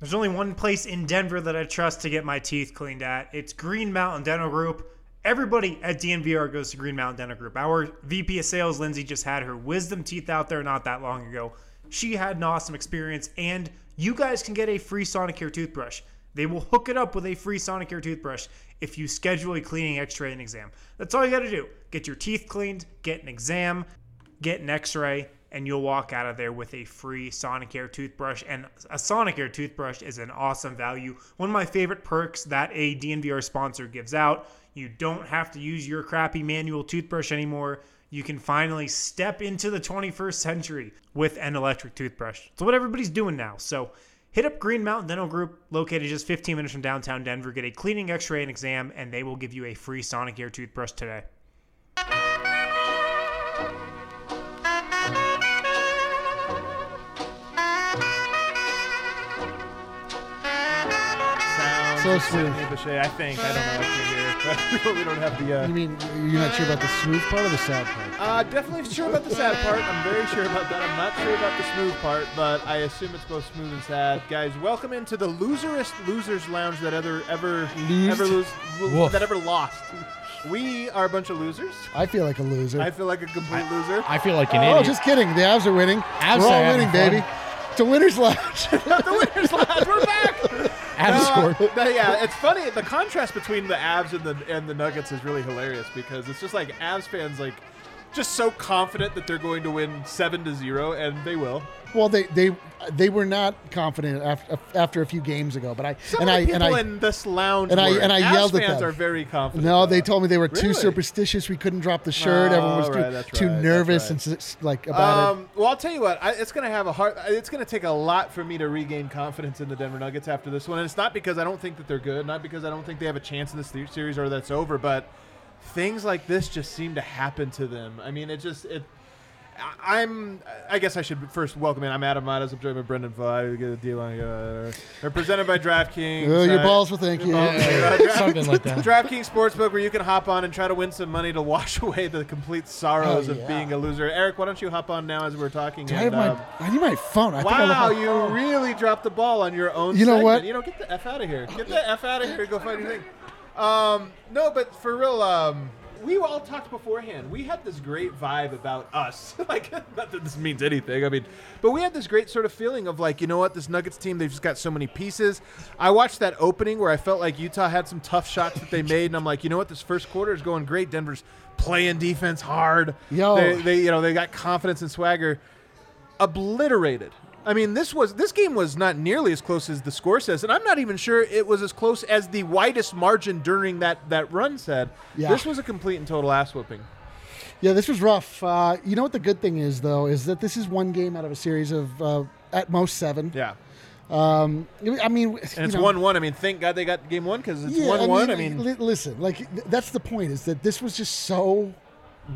There's only one place in Denver that I trust to get my teeth cleaned at. It's Green Mountain Dental Group. Everybody at DNVR goes to Green Mountain Dental Group. Our VP of Sales, Lindsay, just had her wisdom teeth out there not that long ago. She had an awesome experience, and you guys can get a free Sonicare toothbrush. They will hook it up with a free Sonicare toothbrush if you schedule a cleaning, x-ray, and exam. That's all you got to do. Get your teeth cleaned, get an exam, get an x-ray, and you'll walk out of there with a free Sonicare toothbrush. And a Sonicare toothbrush is an awesome value. One of my favorite perks that a DNVR sponsor gives out. You don't have to use your crappy manual toothbrush anymore. You can finally step into the 21st century with an electric toothbrush. It's what everybody's doing now. So hit up Green Mountain Dental Group, located just 15 minutes from downtown Denver. Get a cleaning, x ray, and exam, and they will give you a free Sonicare toothbrush today. So Sounds smooth. I think. I don't know what you hear. we don't have the. Uh, You mean you're not sure about the smooth part or the sad part? Uh, definitely sure about the sad part. I'm very sure about that. I'm not sure about the smooth part, but I assume it's both smooth and sad. Guys, welcome into the loserest losers lounge that ever ever Losed? ever lose Woof. that ever lost. We are a bunch of losers. I feel like a loser. I feel like a complete loser. I feel like an oh, idiot. just kidding. The Avs are winning. Avs We're all having winning, fun. baby. It's a winner's lounge. Not the winners lounge. We're back. Avs scored. yeah, it's funny. The contrast between the Avs and the and the Nuggets is really hilarious because it's just like Avs fans like just so confident that they're going to win seven to zero, and they will. well, they they they were not confident after after a few games ago, but I Some and I people and I in this lounge and I- and I yelled at fans them. are very confident. no, they told me they were too superstitious. We couldn't drop the shirt. Everyone was Oh, too, right, too right, nervous right. and like about Um, well, I'll tell you what. I, it's going to have a hard. It's going to take a lot for me to regain confidence in the Denver Nuggets after this one. And it's not because I don't think that they're good, not because I don't think they have a chance in this series or that's over, but things like this just seem to happen to them. I mean, it just it. I- I'm. I guess I should first welcome in. I'm Adam Mares. I'm joined by Brendan Vogt. We get a deal on. Uh, they're presented by DraftKings. it. Oh, your Uh, balls will thank you. Dra- Something like that. DraftKings Sportsbook, where you can hop on and try to win some money to wash away the complete sorrows Oh, of being a loser. Eric, why don't you hop on now as we're talking? Do I and, have um, my? I need my phone. I think I wow, left my- you really dropped the ball on your own. You know segment. what? You know, get the f out of here. Get the f out of here. Go find your thing. Um, no, but for real, um, we all talked beforehand. We had this great vibe about us. like, not that this means anything. I mean, but we had this great sort of feeling of like, you know what, this Nuggets team, they've just got so many pieces. I watched that opening where I felt like Utah had some tough shots that they made, and I'm like, you know what, this first quarter is going great. Denver's playing defense hard. Yo. they, they you know, they got confidence and swagger obliterated. I mean, this was this game was not nearly as close as the score says, and I'm not even sure it was as close as the widest margin during that that run said. Yeah. This was a complete and total ass whooping. Yeah, this was rough. Uh, you know what the good thing is though is that this is one game out of a series of uh, at most seven. Yeah, Um, I mean, and it's one one. I mean, thank God they got game one because it's Yeah, one one. I mean, li- listen, like th- that's the point is that this was just so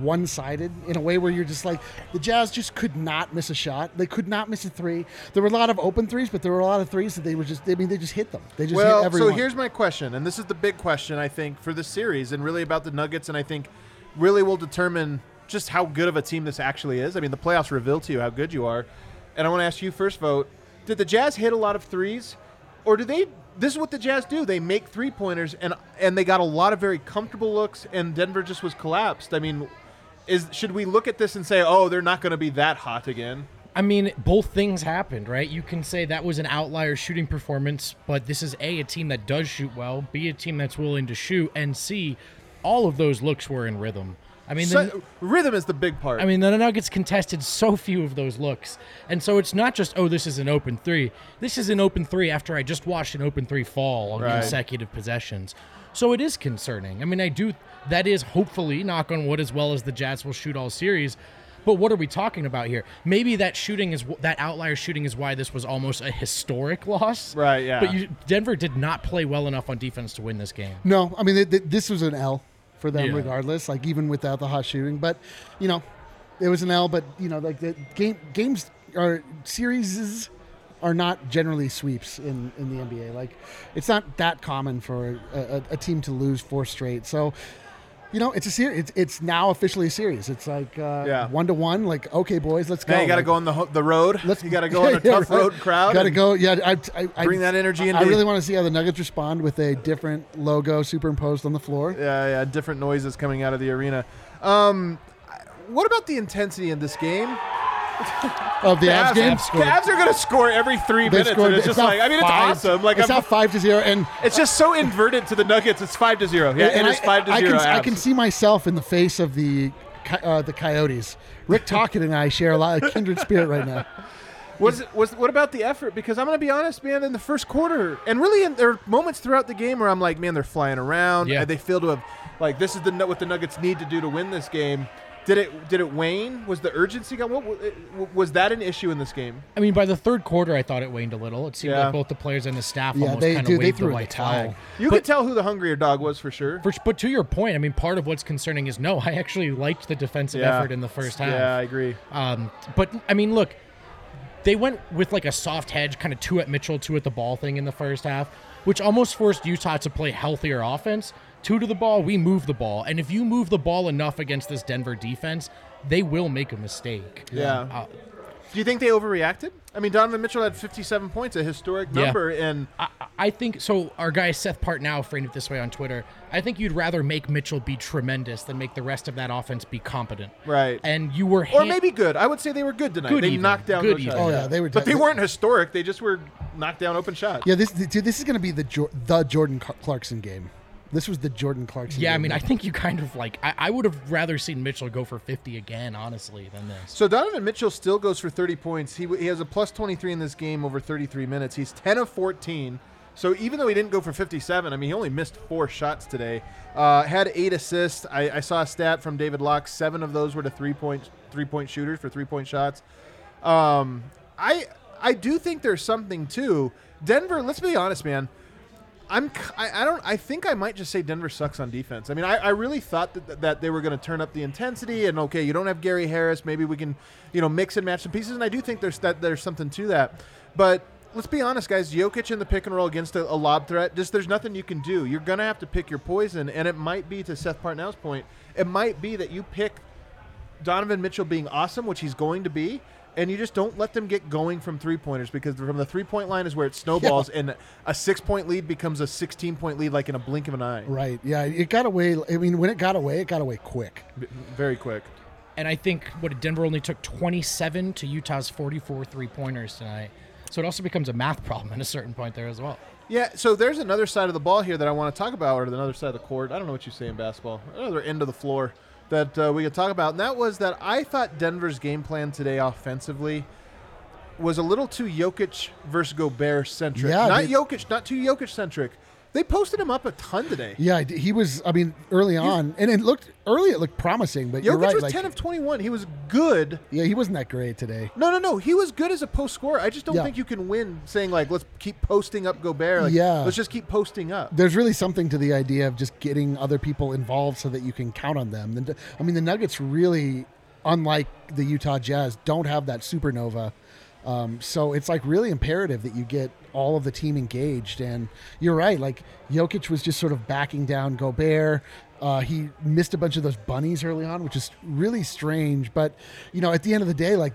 one-sided in a way where you're just like the Jazz just could not miss a shot. They could not miss a three. There were a lot of open threes, but there were a lot of threes that they were just. I mean, they just hit them. They just hit well, so here's my question, and this is the big question I think for the series, and really about the Nuggets, and I think really will determine just how good of a team this actually is. I mean, the playoffs reveal to you how good you are, and I want to ask you first, Vogt: Did the Jazz hit a lot of threes, or do they? This is what the Jazz do. They make three pointers, and and they got a lot of very comfortable looks, and Denver just was collapsed. I mean. Is, should we look at this and say, oh, they're not going to be that hot again? I mean, both things happened, right? You can say that was an outlier shooting performance, but this is A, a team that does shoot well, B, a team that's willing to shoot, and C, all of those looks were in rhythm. I mean, the, rhythm is the big part. I mean, the Nuggets contested so few of those looks. And so it's not just, oh, this is an open three. This is an open three after I just watched an open three fall on Right. consecutive possessions. So it is concerning. I mean, I do, that is hopefully, knock on wood, as well as the Jazz will shoot all series. But what are we talking about here? Maybe that shooting is that outlier shooting is why this was almost a historic loss. Right, yeah. But you, Denver did not play well enough on defense to win this game. no, I mean th- th- this was an L for them Yeah. regardless. Like even without the hot shooting, but you know, it was an L. But you know, like the game games or series are not generally sweeps in, in the NBA. Like, it's not that common for a, a, a team to lose four straight. So, you know, it's a series. It's, it's now officially a series. It's like uh, Yeah. one to one. Like, okay, boys, let's go. Now you got to Like, go on the ho- the road. Let's you got to go on a Yeah, tough right. road crowd. Got to go. Yeah, I, I, I Bring that energy I really want to see how the Nuggets respond with a different logo superimposed on the floor. Yeah, yeah, different noises coming out of the arena. Um, what about the intensity in this game? Of the Avs game, Cavs are going to score every three They minutes. scored- and it's just like I mean, it's five- awesome. Like it's I'm, not five to zero, and it's just so inverted to the Nuggets. It's five to zero. Yeah, and it is I, five to I zero. Can, I can see myself in the face of the uh, the Coyotes. Rick Tocchet and I share a lot of kindred spirit right now. Was was what about the effort? Because I'm gonna be honest, man. In the first quarter, and really, in, there are moments throughout the game where I'm like, man, they're flying around. Yeah. and They feel to have like this is the what the Nuggets need to do to win this game. Did it did it wane? Was the urgency gone? What, what- was that an issue in this game? I mean, by the third quarter, I thought it waned a little. It seemed Yeah. like both the players and the staff Yeah, almost they- kind of they waved threw the in the towel. You But- could tell who the hungrier dog was for sure. For, but to your point, I mean, part of what's concerning is no, I actually liked the defensive Yeah. effort in the first half. Yeah, I agree. Um, but I mean, look, they went with like a soft hedge, kind of two at Mitchell, two at the ball thing in the first half, which almost forced Utah to play healthier offense. Two to the ball, we move the ball, and if you move the ball enough against this Denver defense, they will make a mistake. Yeah. Uh, Do you think they overreacted? I mean, Donovan Mitchell had 57 points, a historic Yeah. number, and I, I think so. Our guy Seth Partnow framed it this way on Twitter. I think you'd rather make Mitchell be tremendous than make the rest of that offense be competent. right, And you were or maybe good. I would say they were good tonight. Good they even. knocked down Good those Oh yeah, they were. but they weren't historic. They just were knocked down open shots. Yeah, this dude, this is going to be the Jor- the Jordan Clarkson game. This was the Jordan Clarkson. Yeah, I mean, I think you kind of like. I, I would have rather seen Mitchell go for 50 again, honestly, than this. So Donovan Mitchell still goes for 30 points. He, he has a plus 23 in this game over 33 minutes. He's 10 of 14. So even though he didn't go for 57, I mean, he only missed four shots today. Uh, had eight assists. I, I saw a stat from David Locke. Seven of those were to three point three point shooters for three point shots. Um, I I do think there's something too. Denver. Let's be honest, man. I'm I don't I think I might just say Denver sucks on defense. I mean I, I really thought that, that they were going to turn up the intensity and okay you don't have Gary Harris. Maybe we can you know mix and match some pieces. And I do think there's that there's something to that. But let's be honest guys Jokic in the pick and roll against a, a lob threat just there's nothing you can do. You're going to have to pick your poison. And it might be to Seth Partnow's point it might be that you pick Donovan Mitchell being awesome, which he's going to be, and you just don't let them get going from three pointers because from the three point line is where it snowballs, and a six point lead becomes a 16 point lead like in a blink of an eye. right. Yeah, it got away. I mean, when it got away, it got away quick. B- Very quick. And I think what Denver only took 27 to Utah's 44 three pointers tonight. So it also becomes a math problem at a certain point there as well. Yeah, so there's another side of the ball here that I want to talk about, or another side of the court. I don't know what you say in basketball. Another end of the floor that uh, we could talk about, and that was that I thought Denver's game plan today offensively was a little too Jokic versus Gobert centric. Yeah, not they- Jokic, not too Jokic centric. They posted him up a ton today. Yeah, he was. I mean, early on, and it looked early. It looked promising, but you're Jokic right. was like, 10 of 21. He was good. yeah, he wasn't that great today. No, no, no. He was good as a post scorer. I just don't Yeah. think you can win saying like let's keep posting up Gobert. Like, Yeah. let's just keep posting up. There's really something to the idea of just getting other people involved so that you can count on them. I mean, the Nuggets really, unlike the Utah Jazz, don't have that supernova. Um, so it's like really imperative that you get all of the team engaged. And you're right, like Jokic was just sort of backing down Gobert. Uh, he missed a bunch of those bunnies early on, which is really strange. But you know, at the end of the day, like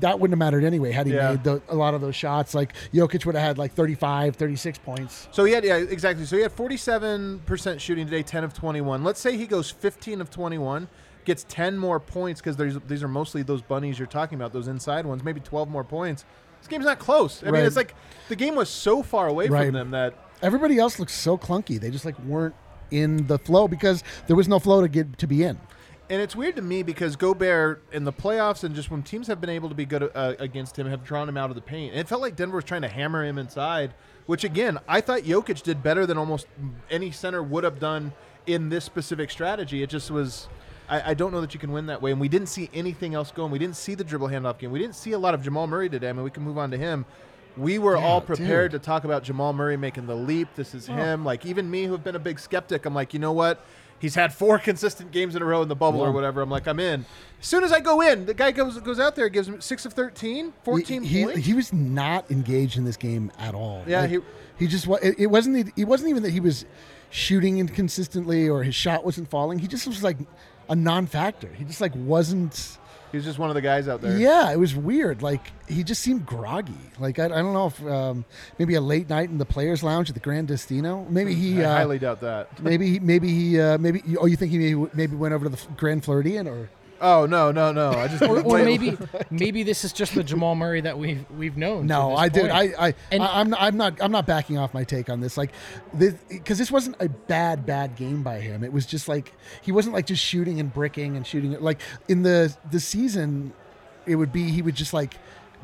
that wouldn't have mattered anyway had he Yeah. made the, a lot of those shots. Like Jokic would have had like 35, 36 points. So he had yeah exactly. So he had 47 percent shooting today, 10 of 21. Let's say he goes 15 of 21, gets 10 more points because these are mostly those bunnies you're talking about, those inside ones. Maybe 12 more points. This game's not close. I mean, it's like the game was so far away Right. from them that everybody else looks so clunky. They just like weren't in the flow because there was no flow to get to be in. And it's weird to me because Gobert in the playoffs and just when teams have been able to be good uh, against him have drawn him out of the paint. And it felt like Denver was trying to hammer him inside, which again, I thought Jokic did better than almost any center would have done in this specific strategy. It just was. I, I don't know that you can win that way. And we didn't see anything else going. We didn't see the dribble handoff game. We didn't see a lot of Jamal Murray today. I mean, we can move on to him. We were Yeah, all prepared dude. to talk about Jamal Murray making the leap. This is him. Like even me, who have been a big skeptic, I'm like, you know what? He's had four consistent games in a row in the bubble or whatever. I'm like, I'm in. As soon as I go in, the guy goes goes out there, gives him six of 13, 14 he, points. he was not engaged in this game at all. Yeah, Like, he- he just it, it wasn't it wasn't even that he was shooting inconsistently or his shot wasn't falling. He just was like a non-factor. He just like wasn't. He's just one of the guys out there. Yeah, it was weird. Like he just seemed groggy. Like I, I don't know if um, maybe a late night in the players' lounge at the Gran Destino. Maybe he. I Uh, highly doubt that. maybe he. Maybe he. Uh, maybe. Oh, you think he maybe maybe went over to the Grand Floridian or? Oh no, no, no! I just or, or maybe maybe this is just the Jamal Murray that we've we've known. No, I did. I, I, And- I, I'm, not, I'm not, I'm not backing off my take on this. Like, this, because this wasn't a bad, bad game by him. It was just like he wasn't like just shooting and bricking and shooting. Like in the the season, it would be he would just like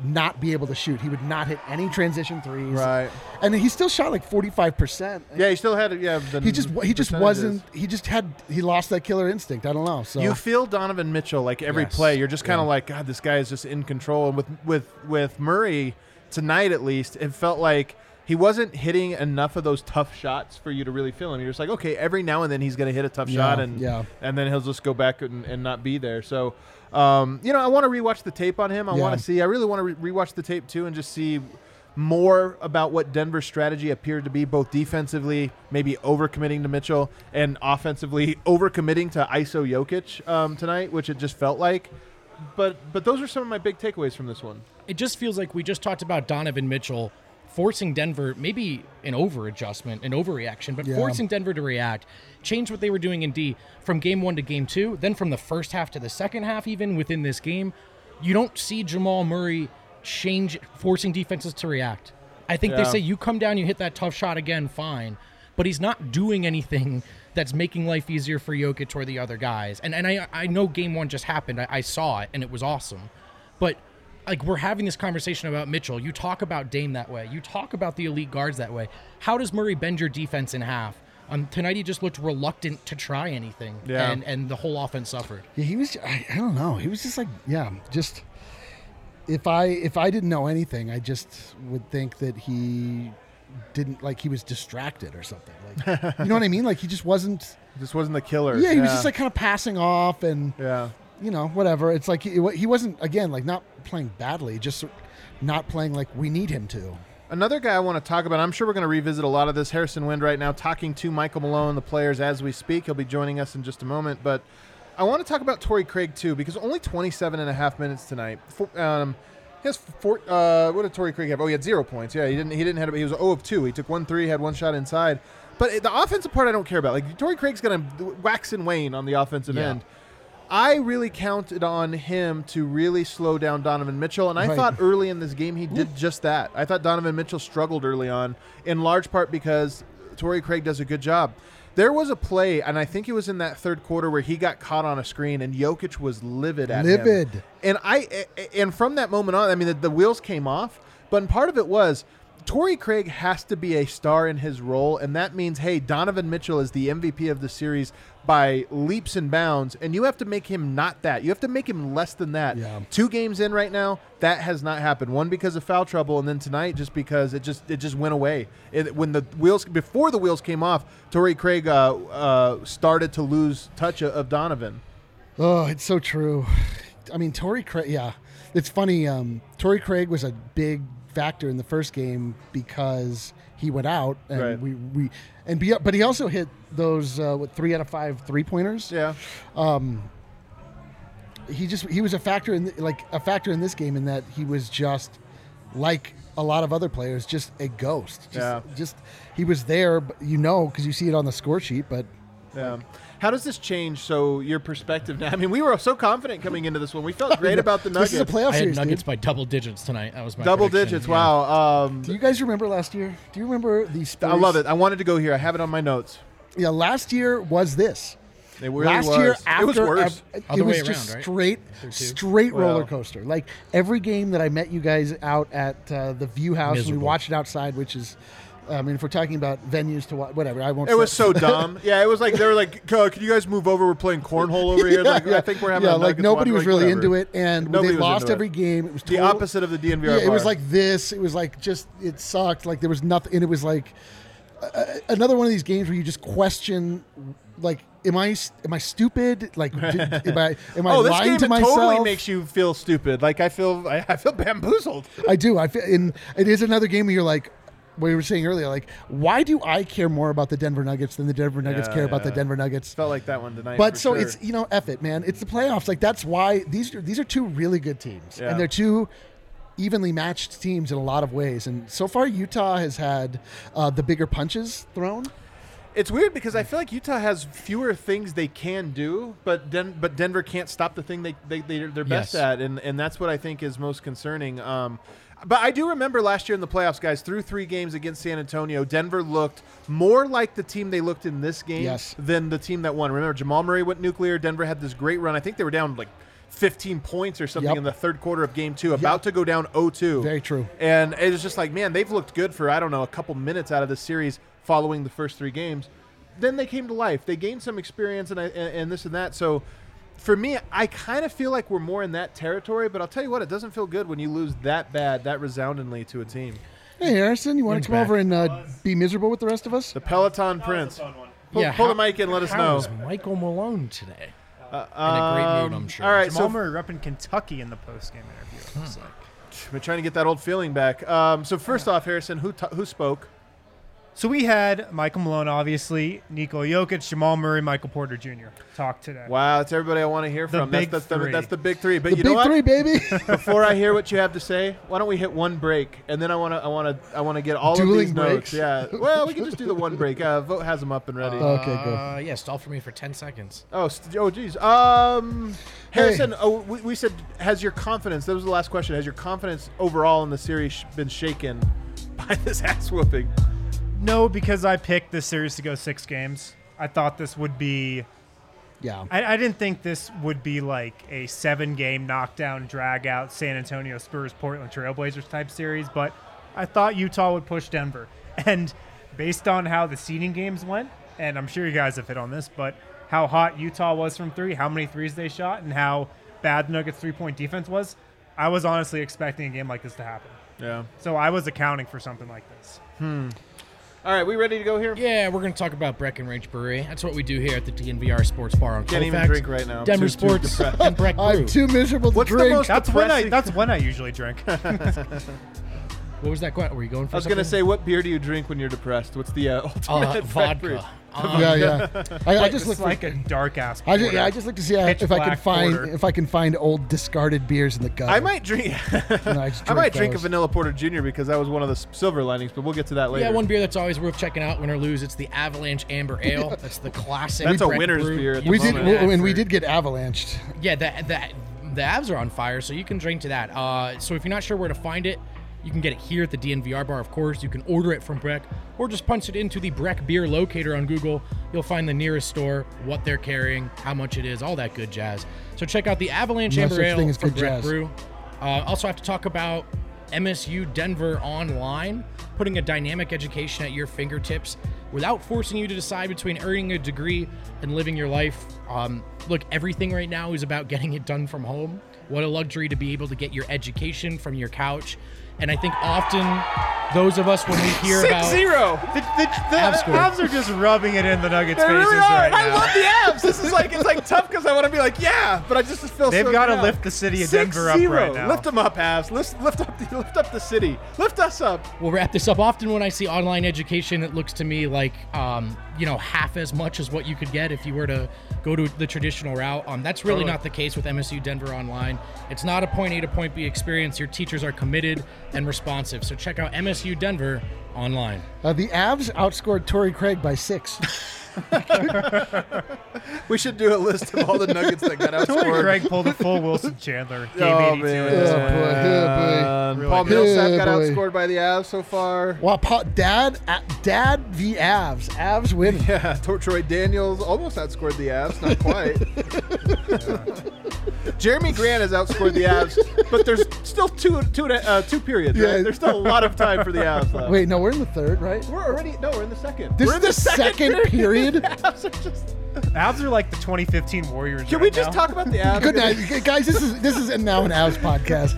not be able to shoot. He would not hit any transition threes. Right. And he still shot like 45 percent. Yeah, he still had. Yeah, the He just he just wasn't. He just had he lost that killer instinct. I don't know. So You feel Donovan Mitchell like every Yes. play. You're just kind of Yeah. like, God, this guy is just in control. And with with with Murray tonight, at least, it felt like he wasn't hitting enough of those tough shots for you to really feel him. You're just like, okay, every now and then he's going to hit a tough Yeah, shot, and yeah. and then he'll just go back and, and not be there. So, um, you know, I want to rewatch the tape on him. I Yeah. want to see. I really want to re- rewatch the tape too, and just see more about what Denver's strategy appeared to be, both defensively, maybe overcommitting to Mitchell, and offensively overcommitting to ISO Jokic um, tonight, which it just felt like. But but those are some of my big takeaways from this one. it just feels like we just talked about Donovan Mitchell forcing Denver maybe an over adjustment, an overreaction, but Yeah. forcing Denver to react, change what they were doing in D from game one to game two, then from the first half to the second half, even within this game. You don't see Jamal Murray change, forcing defenses to react. I think they say you come down, you hit that tough shot again, fine. But he's not doing anything that's making life easier for Jokic or the other guys. And and I I know game one just happened. I, I saw it and it was awesome. But like we're having this conversation about Mitchell. You talk about Dame that way. You talk about the elite guards that way. How does Murray bend your defense in half? Um, tonight he just looked reluctant to try anything, Yeah. and and the whole offense suffered. Yeah, he was. I, I don't know. He was just like, yeah, just. If I if I didn't know anything, I just would think that he didn't like he was distracted or something. Like, you know what I mean? Like he just wasn't. This wasn't the killer. Yeah, he was just like kind of passing off and yeah. You know whatever. It's like he, he wasn't again like not playing badly, just not playing like we need him to. Another guy I want to talk about, I'm sure we're going to revisit a lot of this. Harrison Wind right now talking to Michael Malone, the players, as we speak. He'll be joining us in just a moment. But I want to talk about Torrey Craig, too, because only 27 and a half minutes tonight. Four, um, he has four, uh, what did Torrey Craig have? Oh, he had zero points. Yeah, he didn't. He didn't have. He was 0 of 2. He took one three, had one shot inside. But the offensive part, I don't care about. Like Torrey Craig's going to wax and wane on the offensive Yeah. end. I really counted on him to really slow down Donovan Mitchell, and I Right. thought early in this game he did just that. I thought Donovan Mitchell struggled early on, in large part because Torrey Craig does a good job. There was a play, and I think it was in that third quarter where he got caught on a screen, and Jokic was livid at him. Livid. And I, and from that moment on, I mean, the, the wheels came off. But part of it was Torrey Craig has to be a star in his role, and that means, hey, Donovan Mitchell is the MVP of the series by leaps and bounds, and you have to make him not that. You have to make him less than that. Yeah. Two games in right now, that has not happened. One because of foul trouble, and then tonight just because it just it just went away. It, when the wheels before the wheels came off, Torrey Craig uh, uh, started to lose touch of, Donovan. Oh, it's so true. I mean, Torrey Craig. Yeah, it's funny. Um, Torrey Craig was a big factor in the first game because he went out, and Right. we we and be, but he also hit those uh, what three out of five three pointers. Yeah. Um, He just he was a factor in like a factor in this game in that he was just like a lot of other players, just a ghost. Just, Yeah. just he was there, but you know, because you see it on the score sheet. But Yeah. How does this change? So your perspective now. I mean, we were so confident coming into this one. We felt great about the Nuggets. this Nuggets. is a playoff I had series, Nuggets dude. by double digits tonight. That was my Double prediction, digits. yeah. Wow. Um, Do you guys remember last year? Do you remember the Spurs? I love it. I wanted to go here. I have it on my notes. Yeah, last year was this. It really last was. year after it was worse. ev- it was just around, right? straight two. straight Well. roller coaster like every game that i met you guys out at uh, the view house and we watched it outside which is i mean if we're talking about venues to watch whatever i won't it was so dumb. Yeah, it was like they were like, "Uh, "Can you guys move over? We're playing cornhole over here." Like, I think we're having. yeah like nobody was Like, really whatever. into it and Nobody they lost into it. every game it was The opposite of the DNVR. yeah, it was like this it was like just it sucked like there was nothing and it was like uh, another one of these games where you just question like, am I am I stupid? Like, did, am I am I Oh, this lying game to myself? totally makes you feel stupid. Like I feel, I, I feel bamboozled. I do. I feel, and it is another game where you're like, we were saying earlier, like, why do I care more about the Denver Nuggets than the Denver Nuggets Yeah, care about the. Denver Nuggets? Felt like that one tonight. But so sure. it's you know, F it, man. It's the playoffs. Like that's why these are these are two really good teams, Yeah. and they're two evenly matched teams in a lot of ways. And so far, Utah has had uh, the bigger punches thrown. It's weird because I feel like Utah has fewer things they can do, but Den- but Denver can't stop the thing they, they, they they're best Yes. at, and, and that's what I think is most concerning. Um, but I do remember last year in the playoffs, guys, through three games against San Antonio, Denver looked more like the team they looked in this game Yes. than the team that won. Remember, Jamal Murray went nuclear. Denver had this great run. I think they were down like 15 points or something Yep. in the third quarter of game two, about to go down 0-2. Very true. And it was just like, man, they've looked good for, I don't know, a couple minutes out of this series following the first three games. Then they came to life. They gained some experience and, I, and, and this and that. So for me, I kind of feel like we're more in that territory, but I'll tell you what, it doesn't feel good when you lose that bad, that resoundingly to a team. Hey, Harrison, you want to come back. over and uh, be miserable with the rest of us? The Peloton Prince. Pull, Yeah, pull how- the mic in, let us know. Michael Malone today? Uh, In a great mood, I'm sure. All right, Jamal so Murray repping Kentucky in the post game interview. it looks like. we're trying to get that old feeling back. Um, so first off, Harrison, who t- who spoke? So we had Michael Malone, obviously, Nikola Jokic, Jamal Murray, Michael Porter Jr. talk today. Wow, that's everybody I want to hear The from. big that's, that's, the, three. that's the big three. But The you know big what? three, baby. Before I hear what you have to say, why don't we hit one break and then I want to I want to I want to get all of these breaks? notes. Yeah. Well, we can just do the one break. Uh, Vogt has them up and ready. Okay, good. Uh, yeah, stall for me for 10 seconds. oh, st- oh, geez. Um, Harrison, oh, we, we said has your confidence? That was the last question. Has your confidence overall in the series been shaken by this ass whooping? No, because I picked this series to go six games. I thought this would be. Yeah. I, I didn't think this would be like a seven game knockdown, drag out San Antonio Spurs, Portland Trailblazers type series, but I thought Utah would push Denver. And based on how the seeding games went, and I'm sure you guys have hit on this, but how hot Utah was from three, how many threes they shot, and how bad Nuggets three point defense was, I was honestly expecting a game like this to happen. Yeah. So I was accounting for something like this. Hmm. All right, we ready to go here? Yeah, we're going to talk about Breckenridge Brewery. That's what we do here at the DNVR Sports Bar on Can't even Colfax. drink right now. I'm Denver too- too Sports depressed. and Breck Brew. I'm too miserable to What's the drink. most- That's when I Depressing. that's when I usually drink. What was that question? Were you going for I was gonna say, what beer do you drink when you're depressed? What's the uh, ultimate uh, vodka. Um, yeah, yeah. I, I just it's look for like a dark ass. I just, yeah, I just like to see Pitch if I can find porter. if I can find old discarded beers in the gutter. I might drink. And I, just I might drink a vanilla porter junior because that was one of the silver linings, but we'll get to that later. Yeah, one beer that's always worth checking out, win or lose. It's the Avalanche Amber Ale. That's the classic. That's a winner's Brew. beer at the We You've did, seen and we did get avalanched. Yeah, the, the, the Avs are on fire, so you can drink to that. Uh, so if you're not sure where to find it, you can get it here at the DNVR bar, of course. You can order it from Breck, or just punch it into the Breck beer locator on Google. You'll find the nearest store, what they're carrying, how much it is, all that good jazz. So check out the Avalanche No Amber Ale from Breck jazz. Brew. Uh, also I have to talk about MSU Denver Online, putting a dynamic education at your fingertips without forcing you to decide between earning a degree and living your life. Um, look, everything right now is about getting it done from home. What a luxury to be able to get your education from your couch. And I think often those of us, when we hear Six about zero. The, the, the Avs scored. Avs are just rubbing it in the Nuggets' They faces really are. right and I love the Avs. This is like it's like tough because I want to be like yeah, but I just feel so They've so got to lift the city of Six Denver up zero. right now. Lift them up, Avs. Lift, lift up, the, lift up the city. Lift us up. we'll wrap this up. Often when I see online education, it looks to me like, um, you know, half as much as what you could get if you were to go to the traditional route. Um, that's really Totally. not the case with MSU Denver Online. It's not a point A to point B experience. Your teachers are committed and responsive. So check out MSU Denver Online. Uh, the Avs outscored Torrey Craig by six. We should do a list of all the Nuggets that got Torrey outscored. Craig pulled a full Wilson Chandler. Game Oh 82 man, in this Oh, one. boy. Yeah, Um, boy. Paul Really Millsap good. got boy. outscored by the Avs so far. Wow, Pa- Dad, uh, Dad v Avs. Avs winning. Yeah, Troy Daniels almost outscored the Avs, not quite. Jerami Grant has outscored the Avs, but there's still two two uh, two periods. Right? Yeah. There's still a lot of time for the Avs. Left. Wait, no, we're in the third, right? we're already no, we're in the second. This we're is in the second period? The Avs are just Avs are like the 2015 Warriors. Can right we just now. talk about the Avs? Good night, guys. This is this is now an Avs podcast.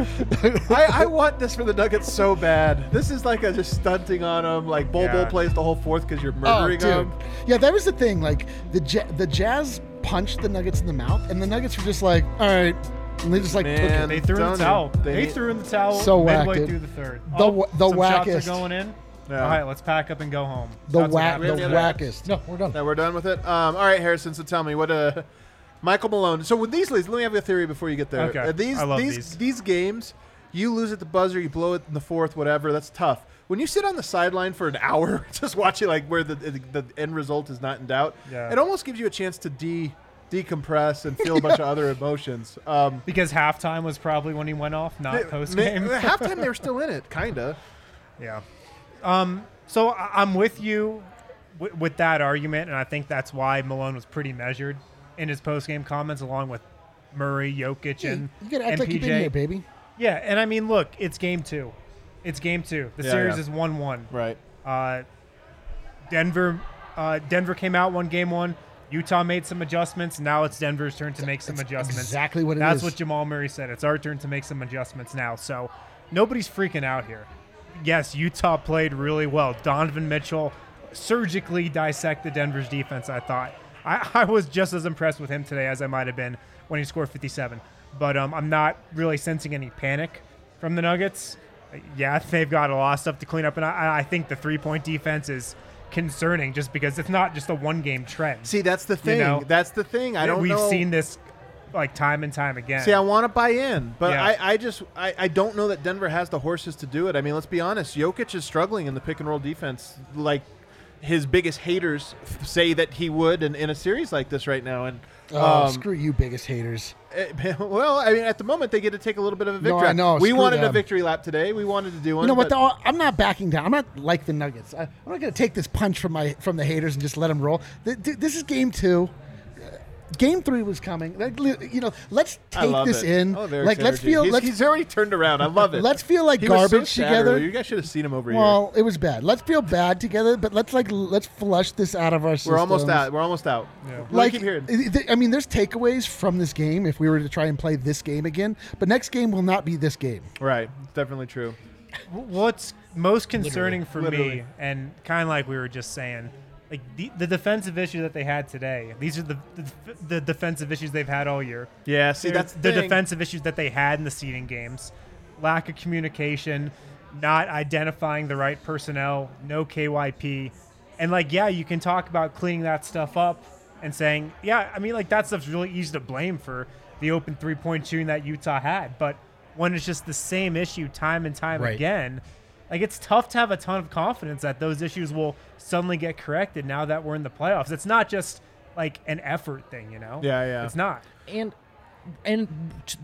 I, I want this for the Nuggets so bad. This is like a just stunting on them. Like Bol Bol Yeah. plays the whole fourth because you're oh, murdering dude. them. Yeah, that was the thing. Like the ja- the Jazz punched the Nuggets in the mouth, and the Nuggets were just like, all right, and they just like took Man. it. They threw in the towel. they They, threw in the towel So midway whacked it. through the third. The Oh, wa- the some shots wackest. are going in. Yeah. All right, let's pack up and go home. The That's what whack, the Yeah, yeah. wackest. No, we're done. Now we're done with it. Um, all right, Harrison. So tell me what uh, Michael Malone. So with these leads, let me have a theory before you get there. Okay. Uh, these I love these these. games, you lose at the buzzer, you blow it in the fourth, whatever. That's tough. When you sit on the sideline for an hour, just watching like where the the end result is not in doubt, Yeah. it almost gives you a chance to de decompress and feel a bunch of other emotions. Um, Because halftime was probably when he went off, not post game halftime, they were still in it, kinda. Yeah. Um, so I- I'm with you w- with that argument, and I think that's why Malone was pretty measured in his post game comments, along with Murray, Jokic, Yeah, and you gotta act and like you've been PJ. here, baby. Yeah, and I mean, look, it's game two. It's game two. The Yeah, series yeah. is one-one. Right. Uh, Denver, uh, Denver came out one game one. Utah made some adjustments. Now it's Denver's turn to make some adjustments. exactly what it That's is. what Jamal Murray said. It's our turn to make some adjustments now. So nobody's freaking out here. Yes, Utah played really well. Donovan Mitchell surgically dissected Denver's defense. I thought I, I was just as impressed with him today as I might have been when he scored 57. But um, I'm not really sensing any panic from the Nuggets. Yeah, they've got a lot of stuff to clean up, and I, I think the three point defense is concerning just because it's not just a one game trend. See, that's the thing. know, that's the thing. I don't We've know. seen this like time and time again. See, I want to buy in, but Yeah. I, I just I, I don't know that Denver has the horses to do it. I mean, let's be honest. Jokic is struggling in the pick and roll defense, like his biggest haters say that he would in, in a series like this right now. And Oh, um, screw you, biggest haters. eh, well, I mean, at the moment they get to take a little bit of a No, victory. I know. We Screw wanted a victory lap today. We wanted to do one. You know what? Though I'm not backing down. I'm not like the Nuggets. I, I'm not going to take this punch from my from the haters and just let them roll. Th- th- This is game two. Game three was coming. Like, You know, let's take this it. in. Oh, there's like, let's energy. feel. He's, let's he's already turned around. I love it. let's feel like He was so garbage together. earlier. You guys should have seen him over here. Well, it was bad. Let's feel bad together, but let's like let's flush this out of our system. We're almost out. We're almost out. Yeah. Like, keep. I- mean, there's takeaways from this game if we were to try and play this game again. But next game will not be this game. Right. It's definitely true. What's most concerning for Literally. me, and kind of like we were just saying, like the, the defensive issue that they had today. These are the, the the defensive issues they've had all year. Yeah. See, They're that's the thing. defensive issues that they had in the seeding games. Lack of communication, not identifying the right personnel, no KYP. And like, yeah, you can talk about cleaning that stuff up and saying, yeah, I mean, like that stuff's really easy to blame for the open three point shooting that Utah had. But when it's just the same issue time and time Right. again, like it's tough to have a ton of confidence that those issues will suddenly get corrected now that we're in the playoffs. It's not just like an effort thing, you know? Yeah, yeah. It's not. and and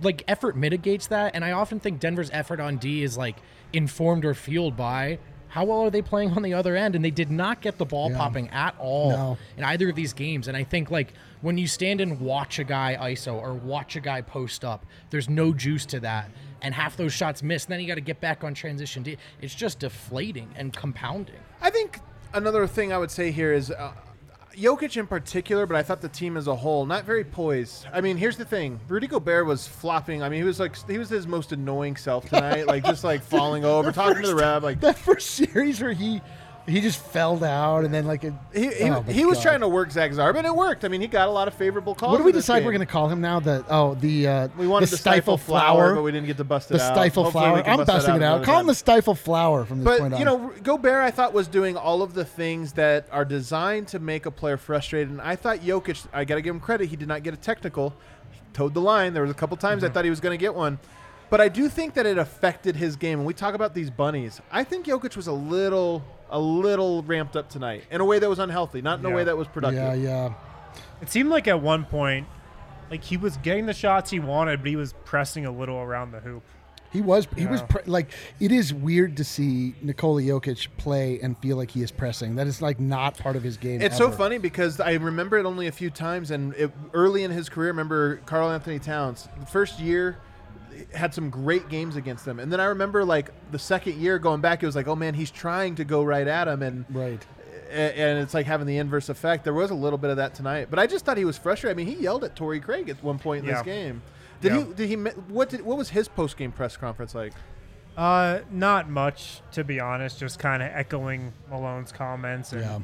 like effort mitigates that and i often think denver's effort on d is like informed or fueled by how well are they playing on the other end? And they did not get the ball Yeah. popping at all No. in either of these games. And i think like when you stand and watch a guy iso or watch a guy post up there's no juice to that. And half those shots miss and then you got to get back on transition. It's just deflating and compounding. I think another thing I would say here is uh, Jokic in particular, but I thought the team as a whole not very poised. I mean, here's the thing: Rudy Gobert was flopping. I mean, he was like he was his most annoying self tonight, like just like falling over, talking to the ref, like That first series where he he just fell down and then like he he, Oh, he was God. trying to work Zach Zarba, and it worked. I mean, he got a lot of favorable calls. What do we decide we're going to call him now? The oh the uh, We wanted the to stifle flower, but we didn't get to bust it the out. stifle Hopefully flower. I'm bust busting it out. Call him the stifle flower from this point But on. you know, Gobert, I thought was doing all of the things that are designed to make a player frustrated. And I thought Jokic, I got to give him credit. He did not get a technical. He towed the line. There was a couple times Mm-hmm. I thought he was going to get one, but I do think that it affected his game. When we talk about these bunnies, I think Jokic was a little, a little ramped up tonight in a way that was unhealthy, not in a way that was productive. yeah, yeah. It seemed like at one point, like he was getting the shots he wanted, but he was pressing a little around the hoop. He was he was pre- like it is weird to see Nikola Jokic play and feel like he is pressing. That is like not part of his game. It's so funny because I remember it only a few times, and it, early in his career, I remember Karl-Anthony Towns. The first year had some great games against them, and then I remember like the second year going back, it was like, oh man, he's trying to go right at him, and Right. and it's like having the inverse effect. There was a little bit of that tonight, but I just thought he was frustrated. I mean, he yelled at Torrey Craig at one point in Yeah. this game. Did Yeah. he? Did he? What did? What was his post game press conference like? Uh, not much, to be honest. Just kind of echoing Malone's comments. And, Yeah.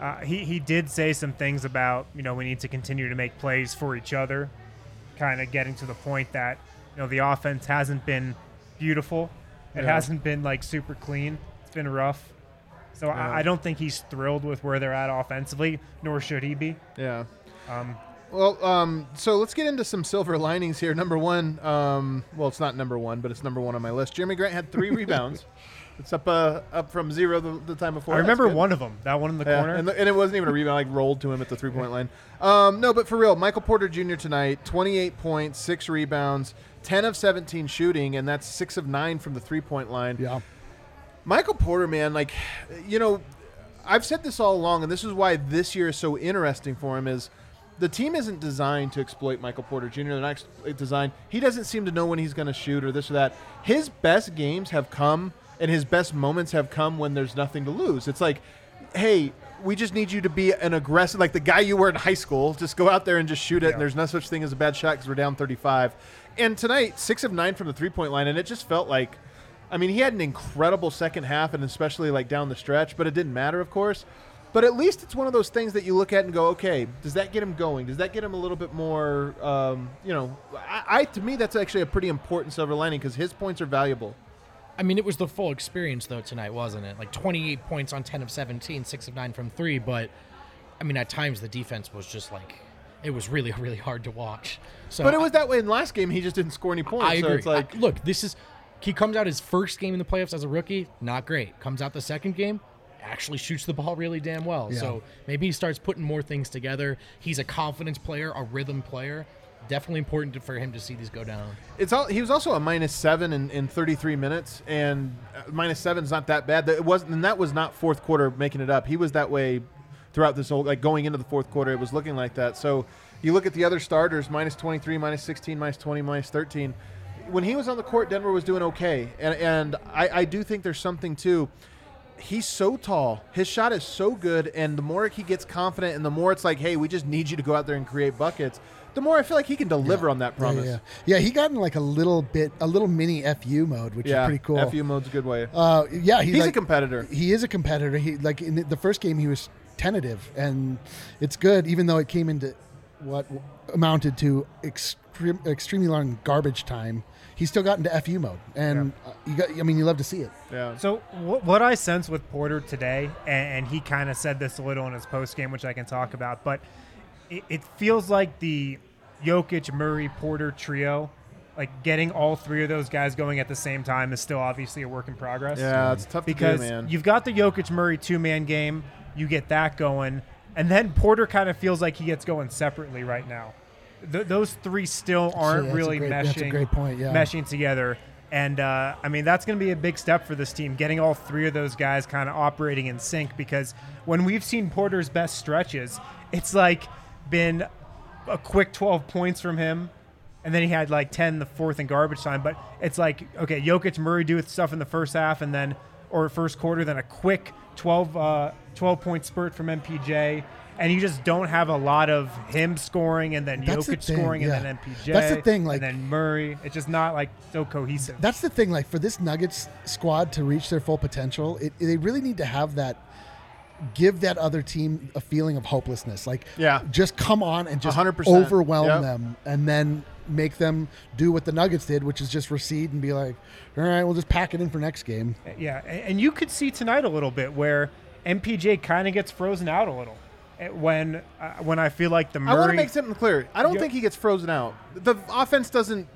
Uh, he he did say some things about you know we need to continue to make plays for each other, kind of getting to the point that you know the offense hasn't been beautiful. It Yeah. hasn't been like super clean. It's been rough. So Yeah. I, I don't think he's thrilled with where they're at offensively, nor should he be. Yeah. Um, Well, um, so let's get into some silver linings here. Number one, um, well, it's not number one, but it's number one on my list. Jerami Grant had three rebounds. It's up uh, up from zero the, the time before. I That's remember good. one of them, that one in the Yeah, corner. and, the, and it wasn't even a rebound; like rolled to him at the three point line. Um, no, but for real, Michael Porter Jr. tonight, twenty eight points, six rebounds, ten of seventeen shooting, and that's six of nine from the three point line. Yeah. Michael Porter, man, like, you know, I've said this all along, and this is why this year is so interesting for him. Is the team isn't designed to exploit Michael Porter Jr. They're not ex- designed. He doesn't seem to know when he's going to shoot or this or that. His best games have come, and his best moments have come when there's nothing to lose. It's like, hey. We just need you to be an aggressive, like the guy you were in high school. Just go out there and just shoot it. Yeah. And there's no such thing as a bad shot because we're down 35. And tonight, six of nine from the three point line, and it just felt like I mean, he had an incredible second half, and especially like down the stretch, but it didn't matter, of course. But at least it's one of those things that you look at and go, okay, does that get him going? Does that get him a little bit more? Um, you know, I, I to me that's actually a pretty important silver lining because his points are valuable. I mean, it was the full experience though tonight, wasn't it? Like 28 points on 10 of 17, 6 of 9 from 3, but I mean, at times the defense was just like it was really really hard to watch. So But it was that way in last game. He just didn't score any points. I agree. So it's like, I- look, this is he comes out his first game in the playoffs as a rookie, not great. Comes out the second game, actually shoots the ball really damn well. Yeah. So maybe he starts putting more things together. He's a confidence player, a rhythm player. Definitely important for him to see these go down. it's all. He was also a minus seven in, in 33 minutes, and uh, seven is not that bad. It wasn't, and that was not fourth quarter making it up. He was that way throughout this whole, like going into the fourth quarter. It was looking like that. So you look at the other starters: minus 23, minus 16, minus 20, minus 13. When he was on the court, Denver was doing okay, and and I, I do think there's something too. He's so tall. His shot is so good, and the more he gets confident, and the more it's like, hey, we just need you to go out there and create buckets. The more I feel like he can deliver on that promise. Yeah, yeah. yeah, he got in like a little bit, a little mini FU mode, which Yeah, is pretty cool. FU mode's a good way. Uh, yeah, he's, He's a competitor. He is a competitor. He like in the- the first game he was tentative, and it's good, even though it came into what amounted to extreme, extremely long garbage time. He still got into FU mode, and uh, you got. I mean, you love to see it. Yeah. So wh- what I sense with Porter today, and, and he kind of said this a little in his post game, which I can talk about, but it, it feels like the Jokic, Murray, Porter trio, like getting all three of those guys going at the same time is still obviously a work in progress. Yeah, it's tough because to do, man. you've got the Jokic Murray two man game, you get that going, and then Porter kind of feels like he gets going separately right now. Th- those three still aren't that's a really great- meshing. that's a great point, yeah. Meshing together. And uh, I mean, that's going to be a big step for this team, getting all three of those guys kind of operating in sync. Because when we've seen Porter's best stretches, it's like been a quick 12 points from him, and then he had like 10 the fourth and garbage time. But it's like, okay, Jokic, Murray do with stuff in the first half, and then or first quarter, then a quick 12 uh, 12 point spurt from MPJ. And you just don't have a lot of him scoring and then That's Jokic thing, scoring and then MPJ. That's the thing, like- and then Murray. It's just not like so cohesive. That's the thing. Like for this Nuggets squad to reach their full potential, it, they really need to have that. Give that other team a feeling of hopelessness. Like, Yeah. just come on and just 100%. overwhelm Yep. them, and then make them do what the Nuggets did, which is just recede and be like, "All right, we'll just pack it in for next game." Yeah, and you could see tonight a little bit where MPJ kind of gets frozen out a little eh, when uh, when I feel like the I want to make something clear. I don't Yeah. think he gets frozen out. The offense doesn't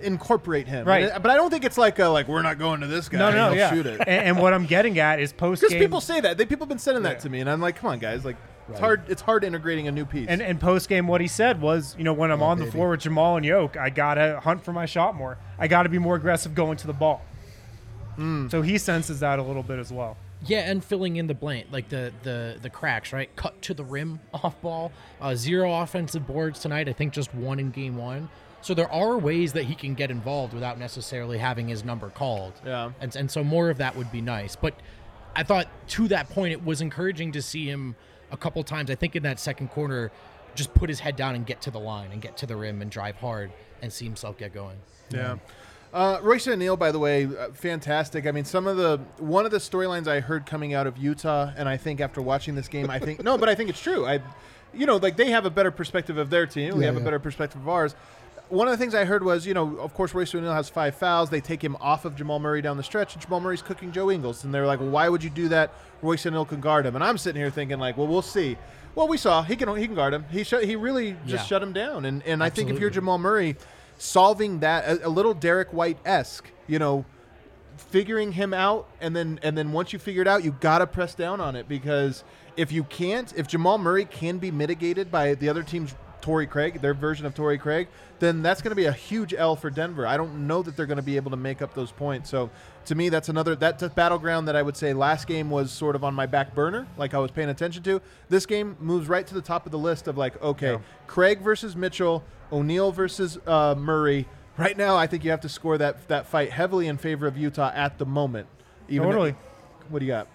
incorporate him, Right. It- But I don't think it's like a, like we're not going to this guy. no, and no, he'll yeah. shoot it. And, and what I'm getting at is post Because people say that. They people have been sending Yeah. that to me, and I'm like, come on, guys. Like it's hard. It's hard integrating a new piece. And, and post game, what he said was, you know, when I'm Oh, on the floor with Jamal and Yoke, I gotta hunt for my shot more. I gotta be more aggressive going to the ball. Hmm. So he senses that a little bit as well. Yeah, and filling in the blank, like the the the cracks, right? Cut to the rim off ball. Uh, zero offensive boards tonight. I think just one in game one. So there are ways that he can get involved without necessarily having his number called. Yeah. And and so more of that would be nice. But I thought to that point it was encouraging to see him a couple times. I think in that second corner, just put his head down and get to the line and get to the rim and drive hard and see himself get going. Yeah. Uh, Royce O'Neale, by the way, uh, fantastic. I mean, some of the one of the storylines I heard coming out of Utah, and I think after watching this game, I think no, but I think it's true. I, you know, like they have a better perspective of their team. we Yeah, have a better perspective of ours. One of the things I heard was, you know, of course, Royce O'Neale has five fouls. They take him off of Jamal Murray down the stretch, and Jamal Murray's cooking Joe Ingles. And they're like, well, why would you do that? Royce O'Neale can guard him. And I'm sitting here thinking, like, well, we'll see. Well, we saw he can he can guard him. He sh- he really just Yeah. shut him down. And and I think if you're Jamal Murray, solving that a, a little Derrick White esque, you know, figuring him out and then and then once you figure it out you gotta press down on it because if you can't if jamal murray can be mitigated by the other team's Torrey Craig, their version of Torrey Craig, then that's going to be a huge L for Denver. I don't know that they're going to be able to make up those points. So to me, that's another that's a battleground that I would say last game was sort of on my back burner, like I was paying attention to. This game moves right to the top of the list of like, okay, Yeah. Craig versus Mitchell, O'Neale versus uh, Murray. Right now, I think you have to score that that fight heavily in favor of Utah at the moment. Even Totally. what do you got